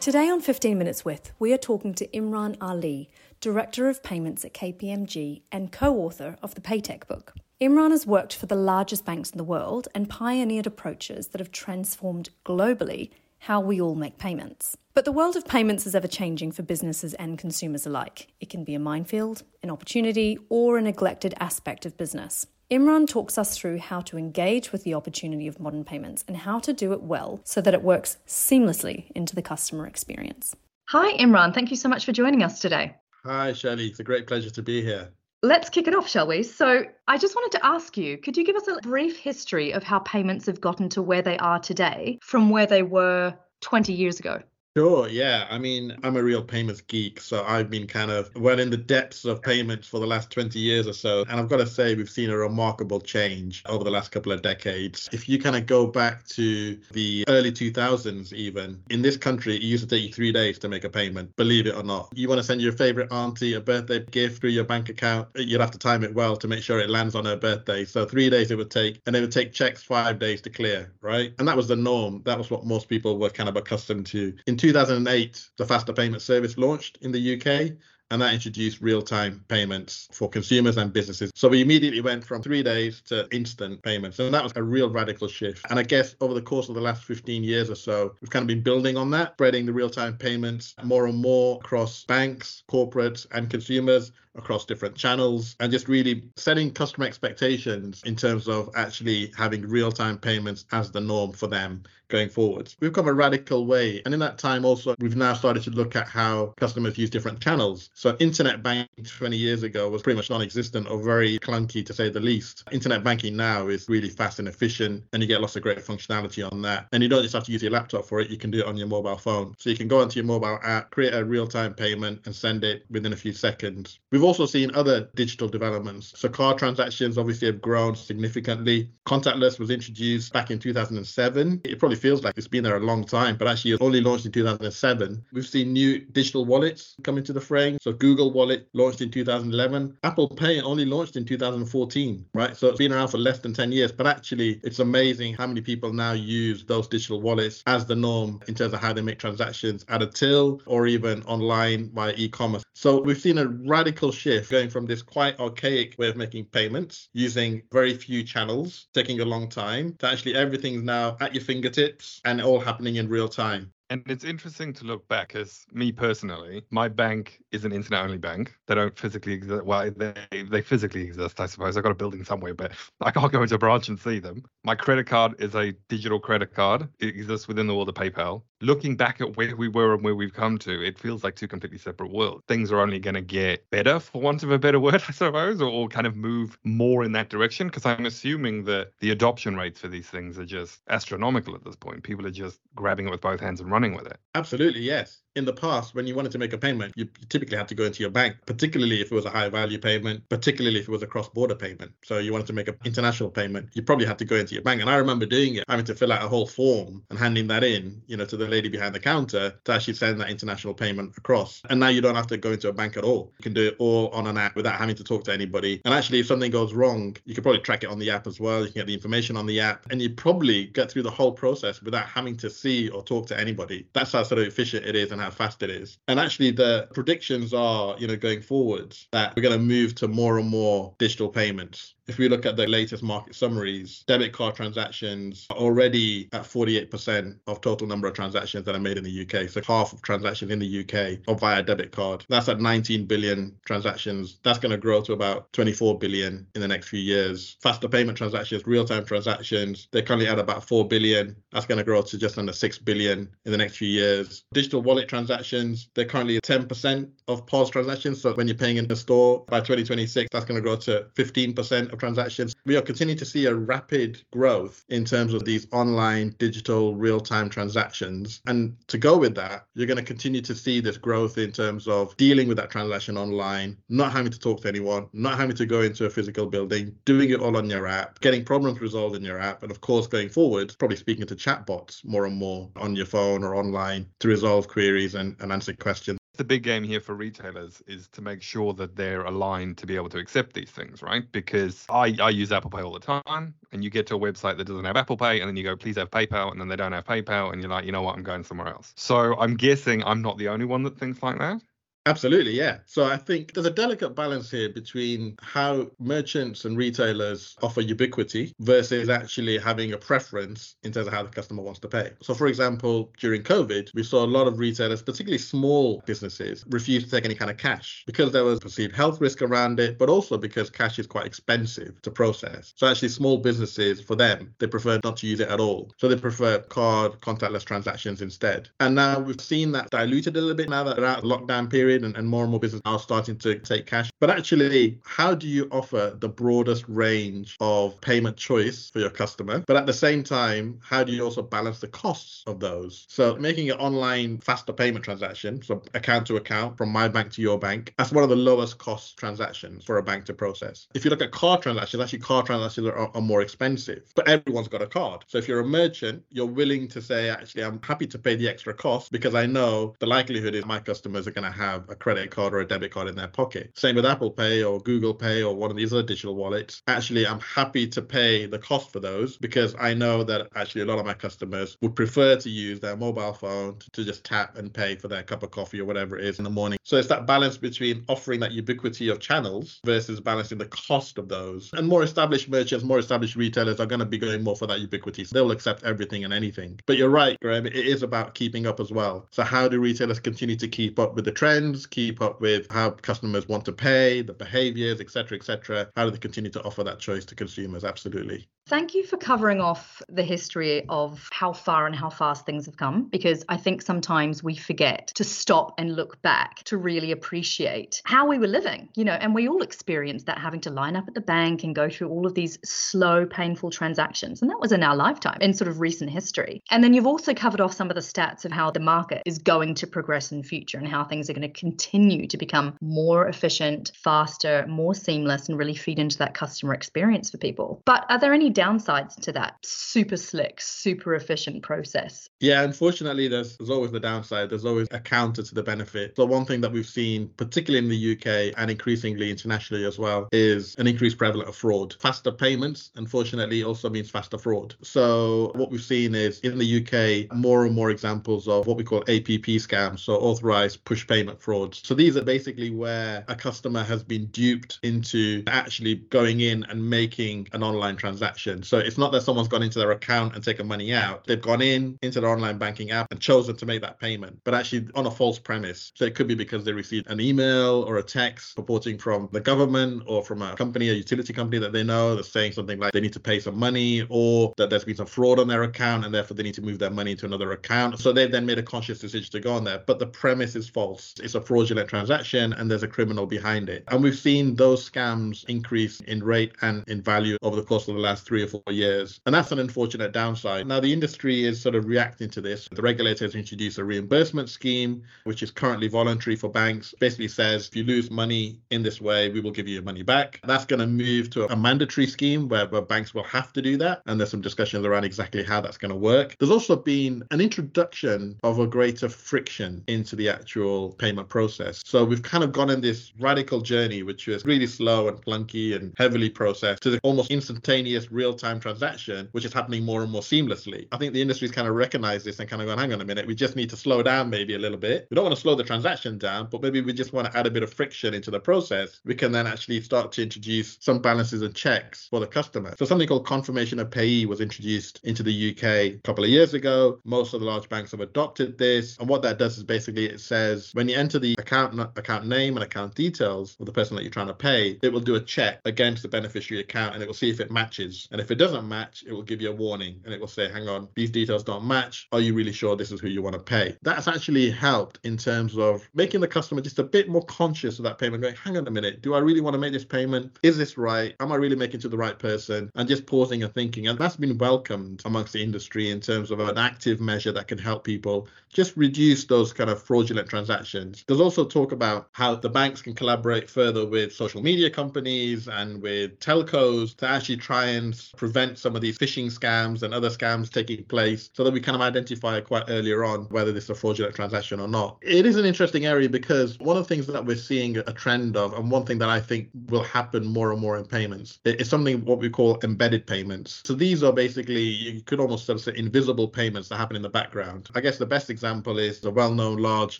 Today on 15 Minutes With, we are talking to Imran Ali, Director of Payments at KPMG and co author of the Paytech book. Imran has worked for the largest banks in the world and pioneered approaches that have transformed globally how we all make payments. But the world of payments is ever changing for businesses and consumers alike. It can be a minefield, an opportunity, or a neglected aspect of business. Imran talks us through how to engage with the opportunity of modern payments and how to do it well so that it works seamlessly into the customer experience. Hi, Imran. Thank you so much for joining us today. Hi, Shelley. It's a great pleasure to be here. Let's kick it off, shall we? So, I just wanted to ask you could you give us a brief history of how payments have gotten to where they are today from where they were 20 years ago? Sure, yeah. I mean, I'm a real payments geek, so I've been kind of well in the depths of payments for the last 20 years or so. And I've got to say, we've seen a remarkable change over the last couple of decades. If you kind of go back to the early 2000s, even in this country, it used to take you three days to make a payment, believe it or not. You want to send your favorite auntie a birthday gift through your bank account, you'd have to time it well to make sure it lands on her birthday. So three days it would take, and it would take checks five days to clear, right? And that was the norm. That was what most people were kind of accustomed to. In 2008, the faster payment service launched in the UK and that introduced real-time payments for consumers and businesses. So we immediately went from three days to instant payments, and that was a real radical shift. And I guess over the course of the last 15 years or so, we've kind of been building on that, spreading the real-time payments more and more across banks, corporates, and consumers across different channels and just really setting customer expectations in terms of actually having real-time payments as the norm for them going forward. We've come a radical way. And in that time also, we've now started to look at how customers use different channels. So internet banking 20 years ago was pretty much non-existent or very clunky to say the least. Internet banking now is really fast and efficient and you get lots of great functionality on that. And you don't just have to use your laptop for it, you can do it on your mobile phone. So you can go onto your mobile app, create a real-time payment and send it within a few seconds. We've also seen other digital developments. So card transactions obviously have grown significantly. Contactless was introduced back in 2007. It probably feels like it's been there a long time, but actually it only launched in 2007. We've seen new digital wallets come into the frame. So Google Wallet launched in 2011. Apple Pay only launched in 2014, right? So it's been around for less than 10 years, but actually it's amazing how many people now use those digital wallets as the norm in terms of how they make transactions at a till or even online via e-commerce. So we've seen a radical shift going from this quite archaic way of making payments using very few channels, taking a long time, to actually everything's now at your fingertips and all happening in real time. And it's interesting to look back as me personally, my bank is an internet only bank. They don't physically exist. Well, they, they physically exist, I suppose. I've got a building somewhere, but I can't go into a branch and see them. My credit card is a digital credit card. It exists within the world of PayPal. Looking back at where we were and where we've come to, it feels like two completely separate worlds. Things are only going to get better, for want of a better word, I suppose, or, or kind of move more in that direction. Because I'm assuming that the adoption rates for these things are just astronomical at this point. People are just grabbing it with both hands and running running with it. Absolutely, yes in the past, when you wanted to make a payment, you typically had to go into your bank, particularly if it was a high value payment, particularly if it was a cross border payment. So you wanted to make an international payment, you probably had to go into your bank. And I remember doing it, having to fill out a whole form and handing that in, you know, to the lady behind the counter to actually send that international payment across. And now you don't have to go into a bank at all. You can do it all on an app without having to talk to anybody. And actually, if something goes wrong, you can probably track it on the app as well. You can get the information on the app and you probably get through the whole process without having to see or talk to anybody. That's how sort of efficient it is and how fast it is. And actually, the predictions are, you know, going forwards that we're going to move to more and more digital payments if we look at the latest market summaries, debit card transactions are already at 48% of total number of transactions that are made in the UK. So half of transactions in the UK are via debit card. That's at 19 billion transactions. That's going to grow to about 24 billion in the next few years. Faster payment transactions, real-time transactions, they're currently at about 4 billion. That's going to grow to just under 6 billion in the next few years. Digital wallet transactions, they're currently 10% of POS transactions. So when you're paying in the store by 2026, that's going to grow to 15% of transactions. We are continuing to see a rapid growth in terms of these online, digital, real time transactions. And to go with that, you're going to continue to see this growth in terms of dealing with that transaction online, not having to talk to anyone, not having to go into a physical building, doing it all on your app, getting problems resolved in your app. And of course, going forward, probably speaking to chatbots more and more on your phone or online to resolve queries and, and answer questions the big game here for retailers is to make sure that they're aligned to be able to accept these things, right? Because I, I use Apple Pay all the time, and you get to a website that doesn't have Apple Pay, and then you go, please have PayPal, and then they don't have PayPal, and you're like, you know what, I'm going somewhere else. So I'm guessing I'm not the only one that thinks like that. Absolutely, yeah. So I think there's a delicate balance here between how merchants and retailers offer ubiquity versus actually having a preference in terms of how the customer wants to pay. So, for example, during COVID, we saw a lot of retailers, particularly small businesses, refuse to take any kind of cash because there was perceived health risk around it, but also because cash is quite expensive to process. So, actually, small businesses, for them, they prefer not to use it at all. So, they prefer card, contactless transactions instead. And now we've seen that diluted a little bit now that they're out of lockdown period and, and more and more businesses are starting to take cash. But actually, how do you offer the broadest range of payment choice for your customer? But at the same time, how do you also balance the costs of those? So making an online faster payment transaction, so account to account from my bank to your bank, that's one of the lowest cost transactions for a bank to process. If you look at card transactions, actually card transactions are, are more expensive, but everyone's got a card. So if you're a merchant, you're willing to say, actually, I'm happy to pay the extra cost because I know the likelihood is my customers are going to have a credit card or a debit card in their pocket. Same with Apple Pay or Google Pay or one of these other digital wallets. Actually, I'm happy to pay the cost for those because I know that actually a lot of my customers would prefer to use their mobile phone to just tap and pay for their cup of coffee or whatever it is in the morning. So it's that balance between offering that ubiquity of channels versus balancing the cost of those. And more established merchants, more established retailers are going to be going more for that ubiquity. So they'll accept everything and anything. But you're right, Graham, it is about keeping up as well. So how do retailers continue to keep up with the trends, keep up with how customers want to pay, the behaviors, etc., etc. How do they continue to offer that choice to consumers? Absolutely. Thank you for covering off the history of how far and how fast things have come, because I think sometimes we forget to stop and look back to really appreciate how we were living, you know, and we all experienced that having to line up at the bank and go through all of these slow, painful transactions. And that was in our lifetime in sort of recent history. And then you've also covered off some of the stats of how the market is going to progress in future and how things are going to continue to become more efficient, faster, more seamless, and really feed into that customer experience for people. But are there any downsides to that super slick, super efficient process? Yeah, unfortunately, there's, there's always the downside. There's always a counter to the benefit. So, one thing that we've seen, particularly in the UK and increasingly internationally as well, is an increased prevalence of fraud. Faster payments, unfortunately, also means faster fraud. So, what we've seen is in the UK, more and more examples of what we call APP scams, so authorized push payment frauds. So, these are basically where a customer has been duped into actually going in and making an online transaction so it's not that someone's gone into their account and taken money out. They've gone in into their online banking app and chosen to make that payment, but actually on a false premise. So it could be because they received an email or a text purporting from the government or from a company, a utility company that they know that's saying something like they need to pay some money or that there's been some fraud on their account and therefore they need to move their money to another account. So they've then made a conscious decision to go on there. But the premise is false. It's a fraudulent transaction and there's a criminal behind it. And we've seen those scams increase in rate and in value over the course of the last three or four years. And that's an unfortunate downside. Now, the industry is sort of reacting to this. The regulator has introduced a reimbursement scheme, which is currently voluntary for banks. Basically says if you lose money in this way, we will give you your money back. That's going to move to a mandatory scheme where, where banks will have to do that. And there's some discussions around exactly how that's going to work. There's also been an introduction of a greater friction into the actual payment process. So we've kind of gone in this radical journey, which was really slow and clunky and heavily processed to the almost instantaneous real real-time transaction, which is happening more and more seamlessly. I think the industry's kind of recognized this and kind of gone, hang on a minute, we just need to slow down maybe a little bit. We don't want to slow the transaction down, but maybe we just want to add a bit of friction into the process. We can then actually start to introduce some balances and checks for the customer. So something called confirmation of payee was introduced into the UK a couple of years ago. Most of the large banks have adopted this. And what that does is basically it says when you enter the account account name and account details of the person that you're trying to pay, it will do a check against the beneficiary account and it will see if it matches. And if it doesn't match, it will give you a warning and it will say, hang on, these details don't match. Are you really sure this is who you want to pay? That's actually helped in terms of making the customer just a bit more conscious of that payment, going, hang on a minute, do I really want to make this payment? Is this right? Am I really making to the right person? And just pausing and thinking. And that's been welcomed amongst the industry in terms of an active measure that can help people just reduce those kind of fraudulent transactions There's also talk about how the banks can collaborate further with social media companies and with telcos to actually try and prevent some of these phishing scams and other scams taking place so that we kind of identify quite earlier on whether this is a fraudulent transaction or not. It is an interesting area because one of the things that we're seeing a trend of, and one thing that I think will happen more and more in payments, is something what we call embedded payments. So these are basically, you could almost sort of say invisible payments that happen in the background. I guess the best example is a well known large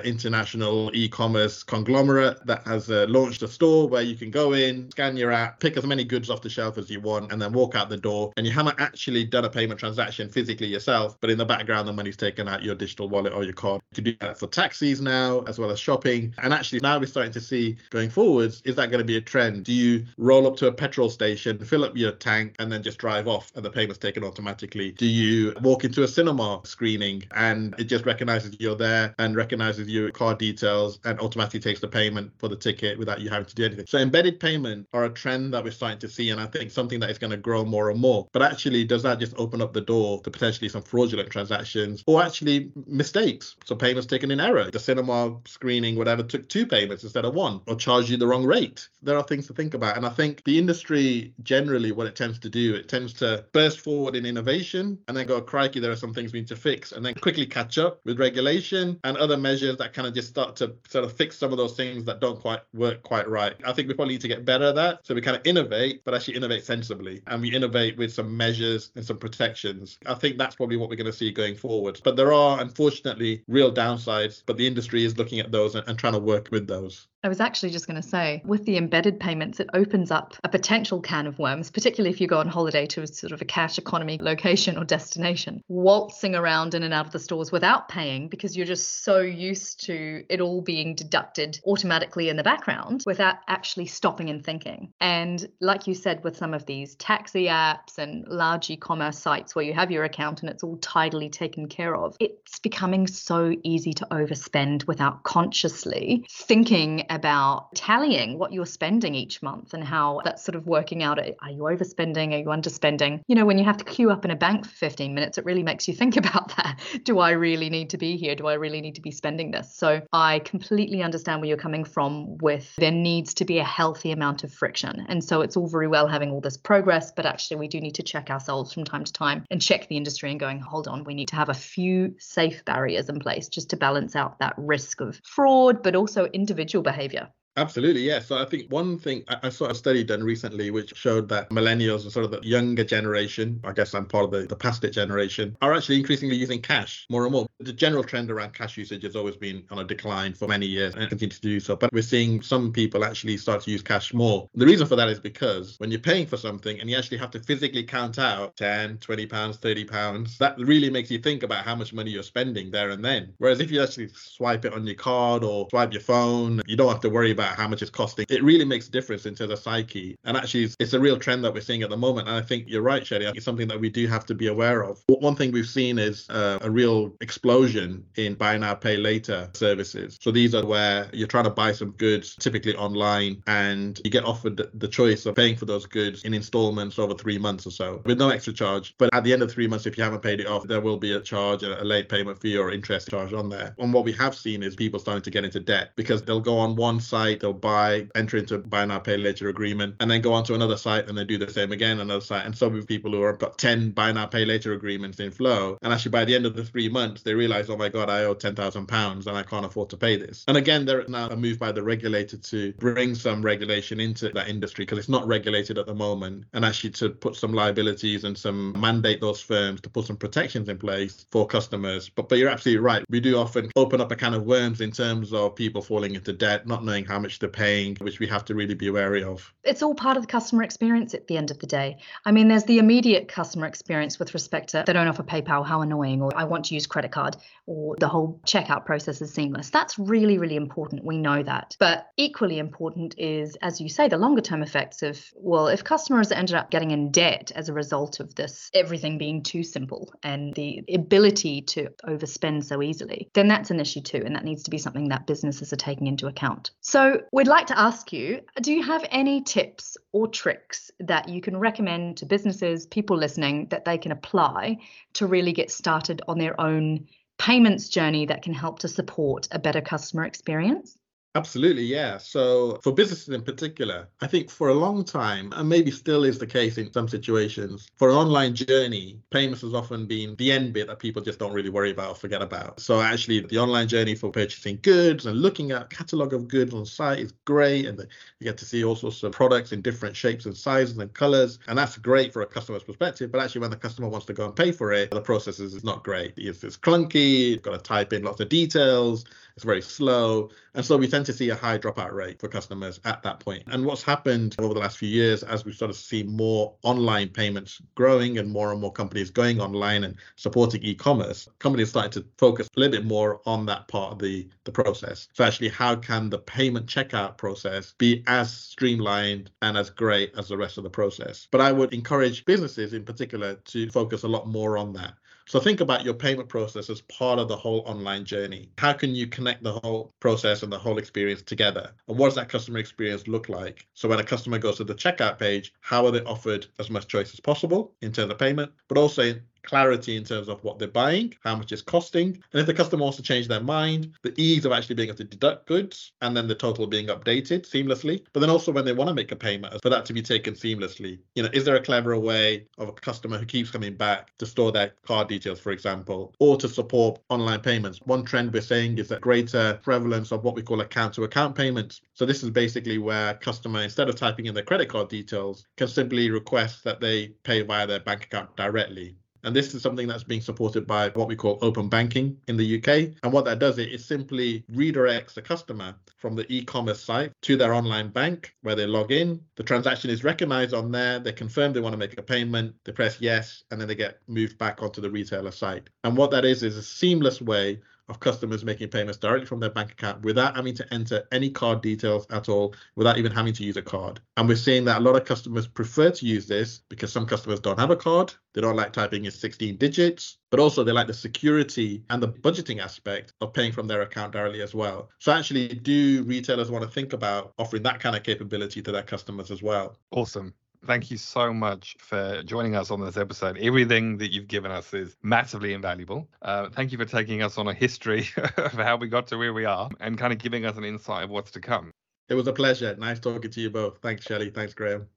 international e commerce conglomerate that has uh, launched a store where you can go in, scan your app, pick as many goods off the shelf as you want, and then walk out the door. And you haven't actually done a payment transaction physically yourself, but in the background, the money's taken out your digital wallet or your card. You can do that for taxis now, as well as shopping. And actually, now we're starting to see going forwards, is that going to be a trend? Do you roll up to a petrol station, fill up your tank, and then just drive off and the payment's taken automatically? Do you walk into a cinema screening and it just recognizes you're there and recognizes your card details and automatically takes the payment for the ticket without you having to do anything? So embedded payment are a trend that we're starting to see, and I think something that is going to grow more and more. But actually, does that just open up the door to potentially some fraudulent transactions or actually mistakes? So payments taken in error. The cinema screening, whatever, took two payments instead of one or charged you the wrong rate. There are things to think about. And I think the industry generally, what it tends to do, it tends to burst forward in innovation and then go, oh, crikey, there are some things we need to fix, and then quickly catch up with regulation and other measures that kind of just start to sort of fix some of those things that don't quite work quite right. I think we probably need to get better at that. So we kind of innovate, but actually innovate sensibly. And we innovate with some measures and some protections. I think that's probably what we're going to see going forward. But there are, unfortunately, real downsides, but the industry is looking at those and, and trying to work with those. I was actually just going to say, with the embedded payments, it opens up a potential can of worms, particularly if you go on holiday to a sort of a cash economy location or destination, waltzing around in and out of the stores without paying because you're just so used to it all being deducted automatically in the background without actually stopping and thinking. And like you said, with some of these taxi apps and large e commerce sites where you have your account and it's all tidily taken care of, it's becoming so easy to overspend without consciously thinking about tallying what you're spending each month and how that's sort of working out. Are you overspending? Are you underspending? You know, when you have to queue up in a bank for 15 minutes, it really makes you think about that. Do I really need to be here? Do I really need to be spending this? So I completely understand where you're coming from with there needs to be a healthy amount of friction. And so it's all very well having all this progress, but actually we do need to check ourselves from time to time and check the industry and going, hold on, we need to have a few safe barriers in place just to balance out that risk of fraud, but also individual behavior behavior. Absolutely, yes. So I think one thing I, saw a study done recently which showed that millennials and sort of the younger generation, I guess I'm part of the, the past it generation, are actually increasingly using cash more and more. The general trend around cash usage has always been on a decline for many years and continues to do so. But we're seeing some people actually start to use cash more. The reason for that is because when you're paying for something and you actually have to physically count out 10, 20 pounds, 30 pounds, that really makes you think about how much money you're spending there and then. Whereas if you actually swipe it on your card or swipe your phone, you don't have to worry about about how much it's costing. It really makes a difference into the psyche. And actually, it's, it's a real trend that we're seeing at the moment. And I think you're right, Shelley. It's something that we do have to be aware of. One thing we've seen is uh, a real explosion in buy now, pay later services. So these are where you're trying to buy some goods, typically online, and you get offered the choice of paying for those goods in installments over three months or so with no extra charge. But at the end of three months, if you haven't paid it off, there will be a charge, a late payment fee or interest charge on there. And what we have seen is people starting to get into debt because they'll go on one site site, they'll buy, enter into buy now, pay later agreement, and then go on to another site and they do the same again, another site. And some people who have got 10 buy now, pay later agreements in flow. And actually, by the end of the three months, they realize, oh my God, I owe £10,000 and I can't afford to pay this. And again, there is now a move by the regulator to bring some regulation into that industry because it's not regulated at the moment and actually to put some liabilities and some mandate those firms to put some protections in place for customers. But, but you're absolutely right. We do often open up a can of worms in terms of people falling into debt, not knowing how much much they're paying, which we have to really be wary of. It's all part of the customer experience at the end of the day. I mean, there's the immediate customer experience with respect to they don't offer PayPal, how annoying, or I want to use credit card, or the whole checkout process is seamless. That's really, really important. We know that. But equally important is, as you say, the longer term effects of, well, if customers ended up getting in debt as a result of this, everything being too simple and the ability to overspend so easily, then that's an issue too. And that needs to be something that businesses are taking into account. So we'd like to ask you do you have any tips or tricks that you can recommend to businesses, people listening, that they can apply to really get started on their own payments journey that can help to support a better customer experience? Absolutely, yeah. So for businesses in particular, I think for a long time, and maybe still is the case in some situations, for an online journey, payments has often been the end bit that people just don't really worry about or forget about. So actually, the online journey for purchasing goods and looking at catalog of goods on site is great, and you get to see all sorts of products in different shapes and sizes and colors, and that's great for a customer's perspective. But actually, when the customer wants to go and pay for it, the process is not great. It's, it's clunky. You've got to type in lots of details. It's very slow. And so we tend to see a high dropout rate for customers at that point. And what's happened over the last few years, as we sort of see more online payments growing and more and more companies going online and supporting e-commerce, companies starting to focus a little bit more on that part of the, the process. So actually, how can the payment checkout process be as streamlined and as great as the rest of the process? But I would encourage businesses in particular to focus a lot more on that. So think about your payment process as part of the whole online journey. How can you connect the whole process and the whole experience together? And what does that customer experience look like? So when a customer goes to the checkout page, how are they offered as much choice as possible in terms of payment, but also clarity in terms of what they're buying, how much it's costing, and if the customer wants to change their mind, the ease of actually being able to deduct goods and then the total being updated seamlessly. But then also when they want to make a payment, for that to be taken seamlessly. You know, is there a cleverer way of a customer who keeps coming back to store their card details, for example, or to support online payments? One trend we're seeing is that greater prevalence of what we call account to account payments. So this is basically where customer, instead of typing in their credit card details, can simply request that they pay via their bank account directly. And this is something that's being supported by what we call open banking in the UK. And what that does, is it simply redirects the customer from the e-commerce site to their online bank where they log in. The transaction is recognized on there. They confirm they want to make a payment. They press yes, and then they get moved back onto the retailer site. And what that is is a seamless way of customers making payments directly from their bank account without having to enter any card details at all, without even having to use a card. And we're seeing that a lot of customers prefer to use this because some customers don't have a card. They don't like typing in 16 digits, but also they like the security and the budgeting aspect of paying from their account directly as well. So, actually, do retailers want to think about offering that kind of capability to their customers as well? Awesome. Thank you so much for joining us on this episode. Everything that you've given us is massively invaluable. Uh, thank you for taking us on a history of how we got to where we are and kind of giving us an insight of what's to come. It was a pleasure. Nice talking to you both. Thanks, Shelley. Thanks, Graham.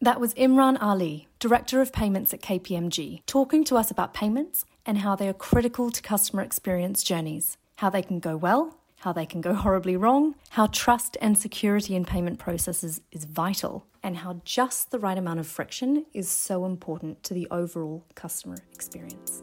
That was Imran Ali, Director of Payments at KPMG, talking to us about payments and how they are critical to customer experience journeys, how they can go well how they can go horribly wrong, how trust and security in payment processes is vital, and how just the right amount of friction is so important to the overall customer experience.